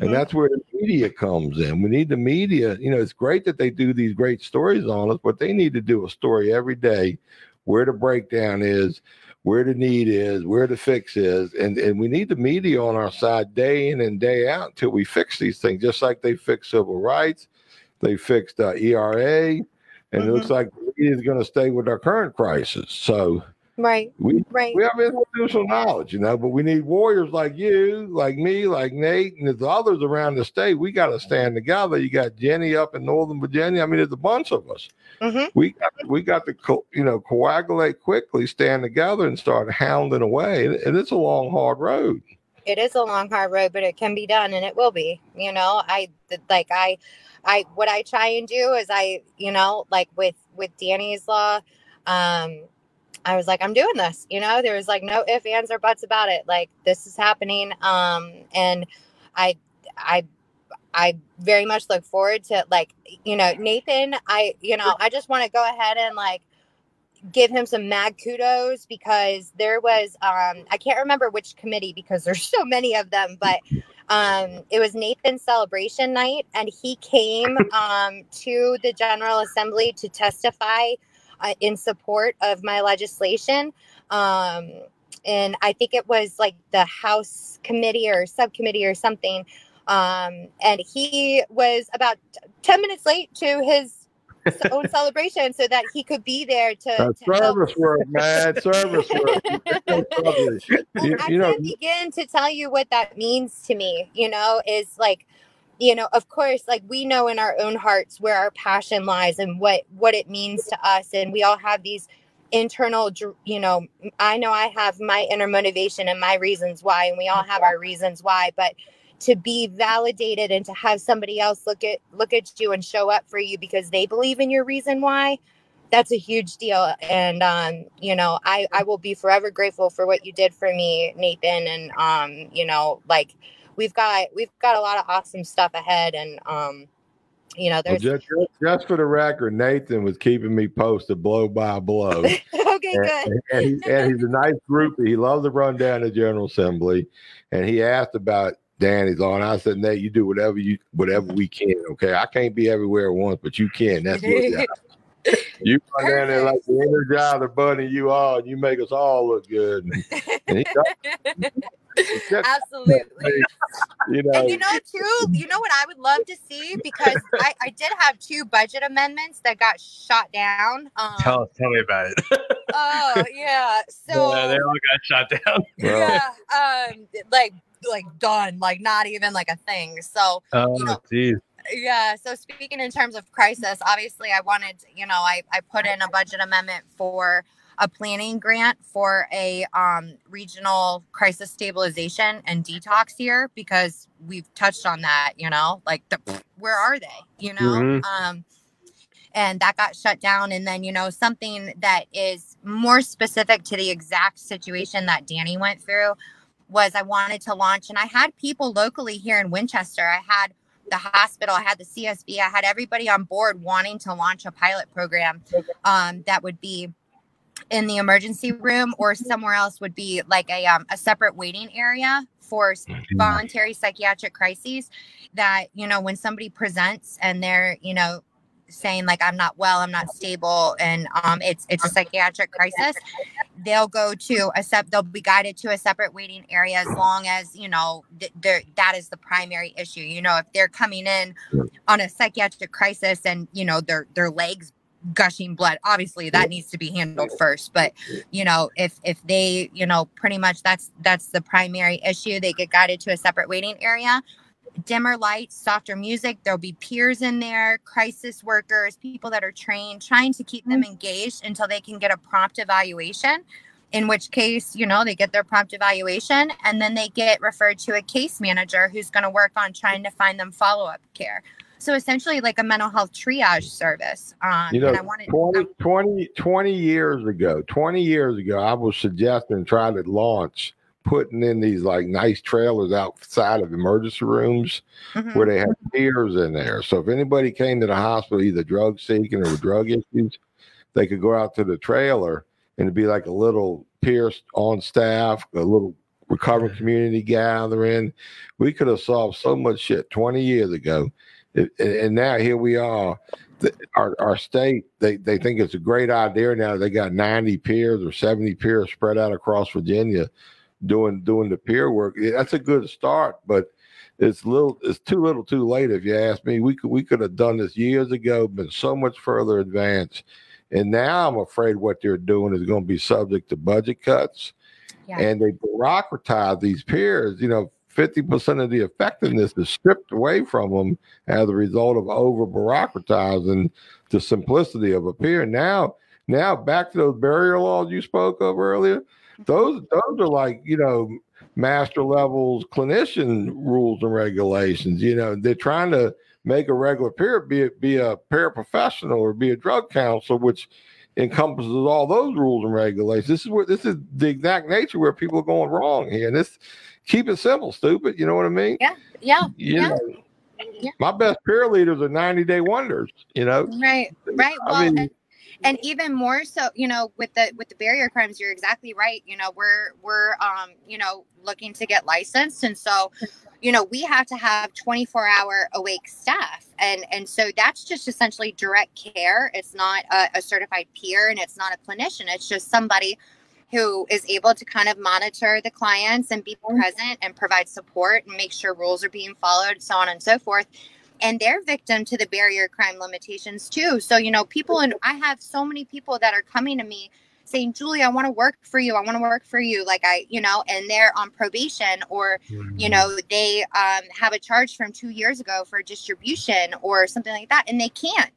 And that's where the media comes in. We need the media. You know, it's great that they do these great stories on us, but they need to do a story every day where the breakdown is, where the need is, where the fix is. And, and we need the media on our side day in and day out until we fix these things, just like they fixed civil rights, they fixed uh, ERA, and it looks like the media is going to stay with our current crisis. So Right. we Right. we have institutional knowledge, you know, but we need warriors like you, like me, like Nate, and there's others around the state. We got to stand together. You got Jenny up in Northern Virginia. I mean, there's a bunch of us. Mhm. We got we got to co- you know coagulate quickly, stand together, and start hounding away. And, and it's a long, hard road. it is a long hard road but it can be done and it will be you know i like i i what i try and do is i you know like with with danny's law um i was like i'm doing this you know? There was like no ifs ands or buts about it. Like this is happening um and i i I very much look forward to like you know Nathan I you know I just want to go ahead and like give him some mad kudos because there was um I can't remember which committee because there's so many of them but um it was Nathan's celebration night and he came um to the general assembly to testify in support of my legislation um and I think it was like the house committee or subcommittee or something um and he was about 10 minutes late to his own celebration so that he could be there to, That's to help service work, man. Service work. and you, I you know, can't begin to tell you what that means to me, you know, is like, you know, of course, like we know in our own hearts where our passion lies and what what it means to us. And we all have these internal, you know, I know I have my inner motivation and my reasons why, and we all have our reasons why, but to be validated and to have somebody else look at look at you and show up for you because they believe in your reason why that's a huge deal and um you know i i will be forever grateful for what you did for me nathan and um you know like we've got we've got a lot of awesome stuff ahead and um you know there's just, just just for the record, Nathan was keeping me posted blow by blow. okay good and, and, he, and he's a nice groupie. He loves to run down the General Assembly. And he asked about Danny's and I said, Nate, you do whatever you whatever we can. Okay, I can't be everywhere at once, but you can. That's job. You run down there like the energizer bunny you are, and you make us all look good. And he does. It's just- absolutely you know, and you know too you know what i would love to see because i i did have two budget amendments that got shot down um Tell tell me about it. oh yeah so yeah, they all got shot down. Yeah um like like done like not even like a thing so Oh, You know, geez. Yeah so speaking in terms of crisis obviously i wanted you know i i put in a budget amendment for a planning grant for a um, regional crisis stabilization and detox here because we've touched on that you know like the, where are they you know Mhm. um and that got shut down and then you know something that is more specific to the exact situation that danny went through was i wanted to launch and i had people locally here in winchester i had the hospital i had the csb i had everybody on board wanting to launch a pilot program um, that would be in the emergency room or somewhere else would be like a, um, a separate waiting area for voluntary psychiatric crises that you know when somebody presents and they're you know saying like i'm not well i'm not stable and um it's it's a psychiatric crisis. They'll go to a sep they'll be guided to a separate waiting area as long as you know th- that is the primary issue. You know if they're coming in on a psychiatric crisis and you know their their legs gushing blood obviously that needs to be handled first but you know if if they you know pretty much that's that's the primary issue they get guided to a separate waiting area dimmer lights softer music there'll be peers in there crisis workers people that are trained trying to keep them engaged until they can get a prompt evaluation in which case you know they get their prompt evaluation and then they get referred to a case manager who's going to work on trying to find them follow-up care. So essentially like a mental health triage service um, You know, and i wanted 20, 20, 20 years ago, 20 years ago, I was suggesting trying to launch putting in these like nice trailers outside of emergency rooms Mhm. where they have peers in there. So if anybody came to the hospital, either drug seeking or with drug issues, they could go out to the trailer and it'd be like a little peer on staff, a little recovery community gathering. We could have solved so much shit 20 years ago. It, and and now here we are. The- Our, our state, they, they think it's a great idea now. They got 90 peers or 70 peers spread out across Virginia doing doing the peer work. That's a good start, but it's little it's too little too late if you ask me. We could we could have done this years ago, been so much further advanced. And now I'm afraid what they're doing is going to be subject to budget cuts. Yeah. And they bureaucratize these peers. You know, 50% of the effectiveness is stripped away from them as a result of over bureaucratizing the simplicity of a peer. Now, now back to those barrier laws you spoke of earlier. Those those are like, you know, master levels clinician rules and regulations. You know, they're trying to make a regular peer be be a paraprofessional or be a drug counselor, which encompasses all those rules and regulations. This is where this is the exact nature where people are going wrong here. And this keep it simple, stupid. You know what I mean? Yeah. You Yeah. know, Yeah. my best peer leaders are 90 day wonders, you know. Right. Right. I Well, mean- and, and even more so, you know, with the with the barrier crimes, you're exactly right. You know, we're we're um, you know, looking to get licensed, and so, you know, we have to have 24 hour awake staff, and and so that's just essentially direct care. It's not a, a certified peer, and it's not a clinician. It's just somebody who is able to kind of monitor the clients and be present and provide support and make sure rules are being followed, so on and so forth and they're victim to the barrier crime limitations too. So, you know, people and I have so many people that are coming to me saying, Julie, I want to work for you. I want to work for you. Like I, you know, and they're on probation or, you know, they um, have a charge from two years ago for distribution or something like that. And they can't,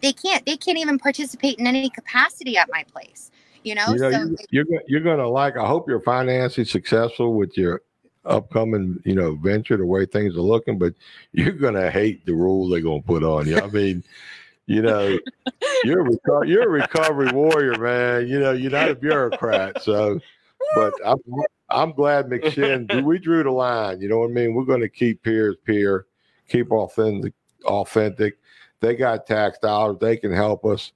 they can't, they can't even participate in any capacity at my place, you know? You know, so you, you're you're gonna like. I hope you're financially successful with your upcoming, you know, venture. The way things are looking, but you're gonna hate the rules they're gonna put on you. I mean, you know, you're a you're a recovery warrior, man. You know, you're not a bureaucrat. So, but I'm I'm glad McShin. we drew the line. You know what I mean? We're gonna keep peers peer, keep authentic authentic. They got tax dollars. They can help us.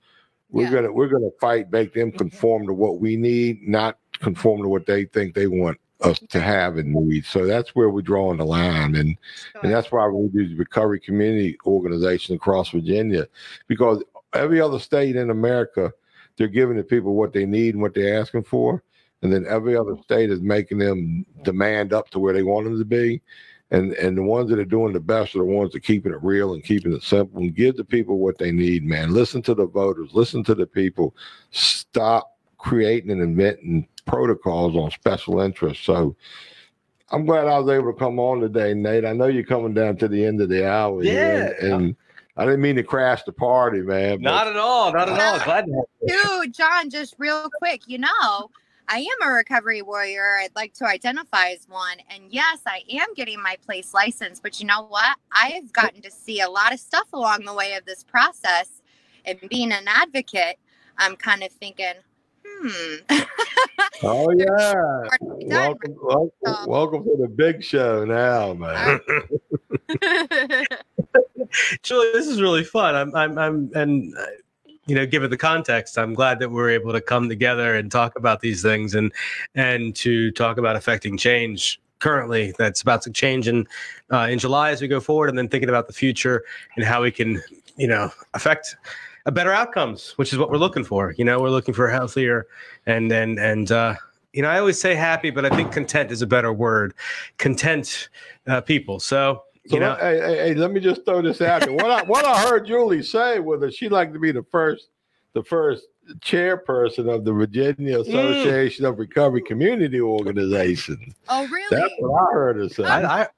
We're Yeah. gonna we're gonna fight, make them conform to what we need, not conform to what they think they want us to have and need. So that's where we're drawing the line, and and that's why we do the recovery community organization across Virginia, because every other state in America, they're giving the people what they need and what they're asking for, and then every other mm-hmm. state is making them demand up to where they want them to be. And and the ones that are doing the best are the ones that are keeping it real and keeping it simple and give the people what they need, man. Listen to the voters, listen to the people. Stop creating and inventing protocols on special interests. So I'm glad I was able to come on today, Nate. I know you're coming down to the end of the hour. Yeah. and, and I didn't mean to crash the party, man. Not at all. Not at all. Ah, glad to have you. Dude, John, just real quick, you know, I am a recovery warrior. I'd like to identify as one. And yes, I am getting my place license. But you know what? I have gotten to see a lot of stuff along the way of this process. And being an advocate, I'm kind of thinking, hmm. oh yeah. Welcome, welcome, So- welcome to the big show now, man. Julie, this is really fun. I'm, I'm, I'm, and uh, you know, given the context, I'm glad that we're able to come together and talk about these things and and to talk about affecting change currently that's about to change in uh, in July as we go forward, and then thinking about the future and how we can, you know, affect a better outcomes, which is what we're looking for. You know, we're looking for healthier and and and. uh you know, I always say happy, but I think content is a better word. Content uh, people. So, So you know, let- hey, hey, hey, let me just throw this out there. What I what I heard Julie say was that she'd like to be the first the first chairperson of the Virginia Mm. Association of Recovery Community Organizations. oh, really? That's what I heard her say. I, I,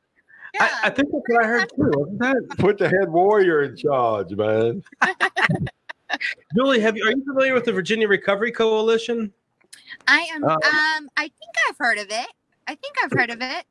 yeah. I, I think that's what I heard too. Put the head warrior in charge, man. Julie, have you are you familiar with the Virginia Recovery Coalition? I am. Uh, um, I think I've heard of it. I think I've heard of it.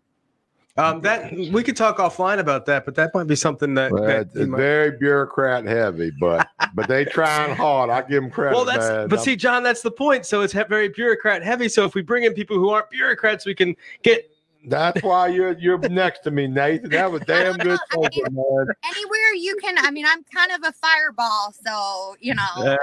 Um, that we could talk offline about that, but that might be something that, Well, that it's you might- very bureaucrat heavy, but but they trying hard. I give them credit. well, that's man. but I'm- see, John, that's the point. So it's very bureaucrat heavy. So if we bring in people who aren't bureaucrats, we can get. That's why you're you're next to me, Nathan. That was damn good I mean- man. Anywhere you can. I mean, I'm kind of a fireball, so you know.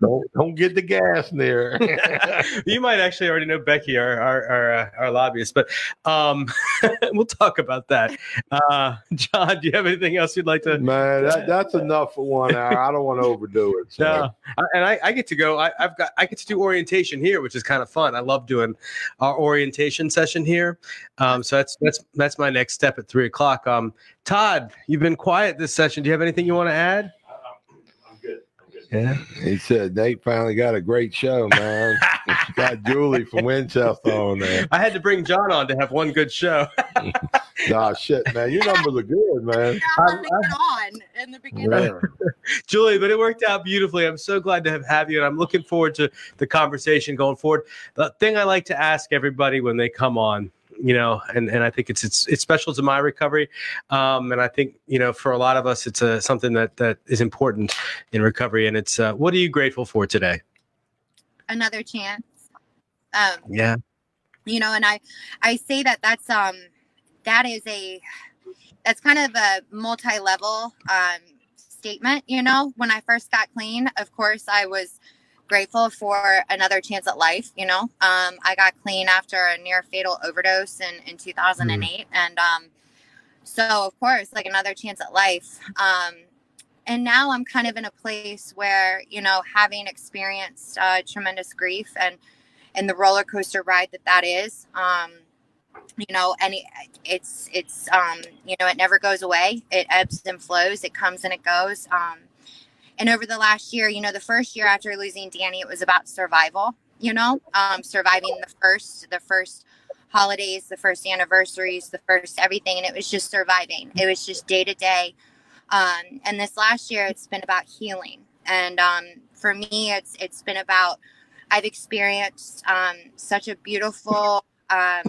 Don't don't get the gas near. you might actually already know Becky, our our our, uh, our lobbyist, but um, we'll talk about that. Uh, John, do you have anything else you'd like to? man, that, that's enough for one hour. I don't want to overdo it. So. No, I- and I, I get to go. I, I've got I get to do orientation here, which is kind of fun. I love doing our orientation session here. Um, so that's that's that's my next step at three o'clock. Um, Todd, you've been quiet this session. Do you have anything you want to add? I'm good. I'm good. Yeah. He said Nate finally got a great show, man. got Julie from Winchester on there. I had to bring John on to have one good show. Nah, shit, man. Your numbers are good, man. How to get on in the beginning. Julie, but it worked out beautifully. I'm so glad to have, have you, and I'm looking forward to the conversation going forward. The thing I like to ask everybody when they come on, you know, and, and I think it's it's it's special to my recovery, um, and I think you know for a lot of us, it's a, something that that is important in recovery, and it's uh, what are you grateful for today? Another chance. Um, Yeah, you know and i i say that that's um that is a that's kind of a multi-level um statement you know? When i first got clean of course i was grateful for another chance at life you know? Um i got clean after a near fatal overdose in in 2008 and um so of course like another chance at life. Um and now i'm kind of in a place where you know having experienced uh, tremendous grief and and the roller coaster ride that that is um you know any it's it's um you know it never goes away. It ebbs and flows. It comes and it goes. Um and over the last year you know the first year after losing danny it was about survival you know? Um surviving the first the first holidays the first anniversaries the first everything and it was just surviving. It was just day to day. Um and this last year it's been about healing. And um for me it's it's been about I've experienced um, such a beautiful, um,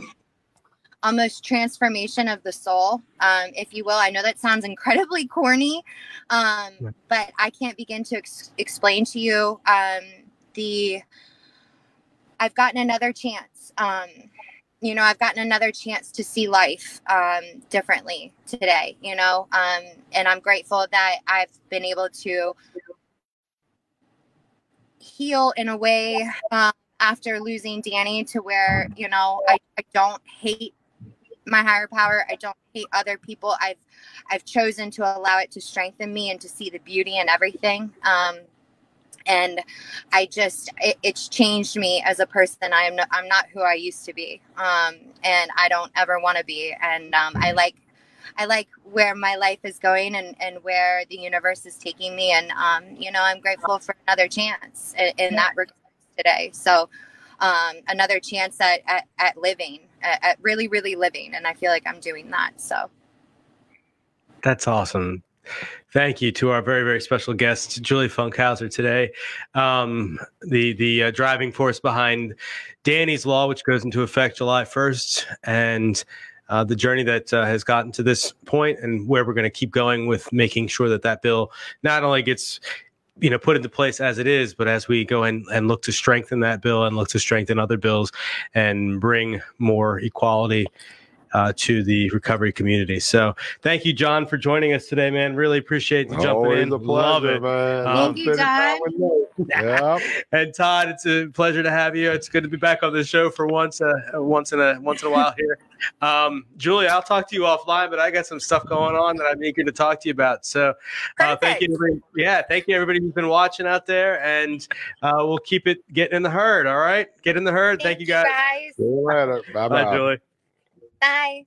almost transformation of the soul, um, if you will. I know that sounds incredibly corny, um, but I can't begin to ex- explain to you um, the. I've gotten another chance. Um, you know, I've gotten another chance to see life um, differently today. You know, um, and I'm grateful that I've been able to heal in a way um, after losing Danny to where you know I, I don't hate my higher power. I don't hate other people. I've I've chosen to allow it to strengthen me and to see the beauty in everything. Um, and I just it, it's changed me as a person. I am no, I'm not who I used to be, um, and I don't ever want to be. And um, I like I like where my life is going and, and where the universe is taking me. And, um, you know, I'm grateful for another chance in, in that regard today. So, um, another chance at, at, at living, at, really, really living. And I feel like I'm doing that. So, that's awesome. Thank you to our very very special guest Julie Funkhouser today, um, the the uh, driving force behind Danny's Law, which goes into effect July first, and uh, the journey that uh, has gotten to this point and where we're going to keep going with making sure that that bill not only gets you know put into place as it is but as we go and, and look to strengthen that bill and look to strengthen other bills and bring more equality uh, to the recovery community so thank you john for joining us today man really appreciate you jumping Always in a pleasure, love it man. Thank you, spending time. Yep. and Todd, it's a pleasure to have you. It's good to be back on the show for once, uh, once in a once in a while here. Um, Julie, I'll talk to you offline, but I got some stuff going on that I'm eager to talk to you about. So, uh, thank you, everybody. yeah, thank you everybody who's been watching out there, and uh, we'll keep it getting in the herd. All right, get in the herd. Thank, you guys. See you later. Bye Bye, bye. Julie. Bye.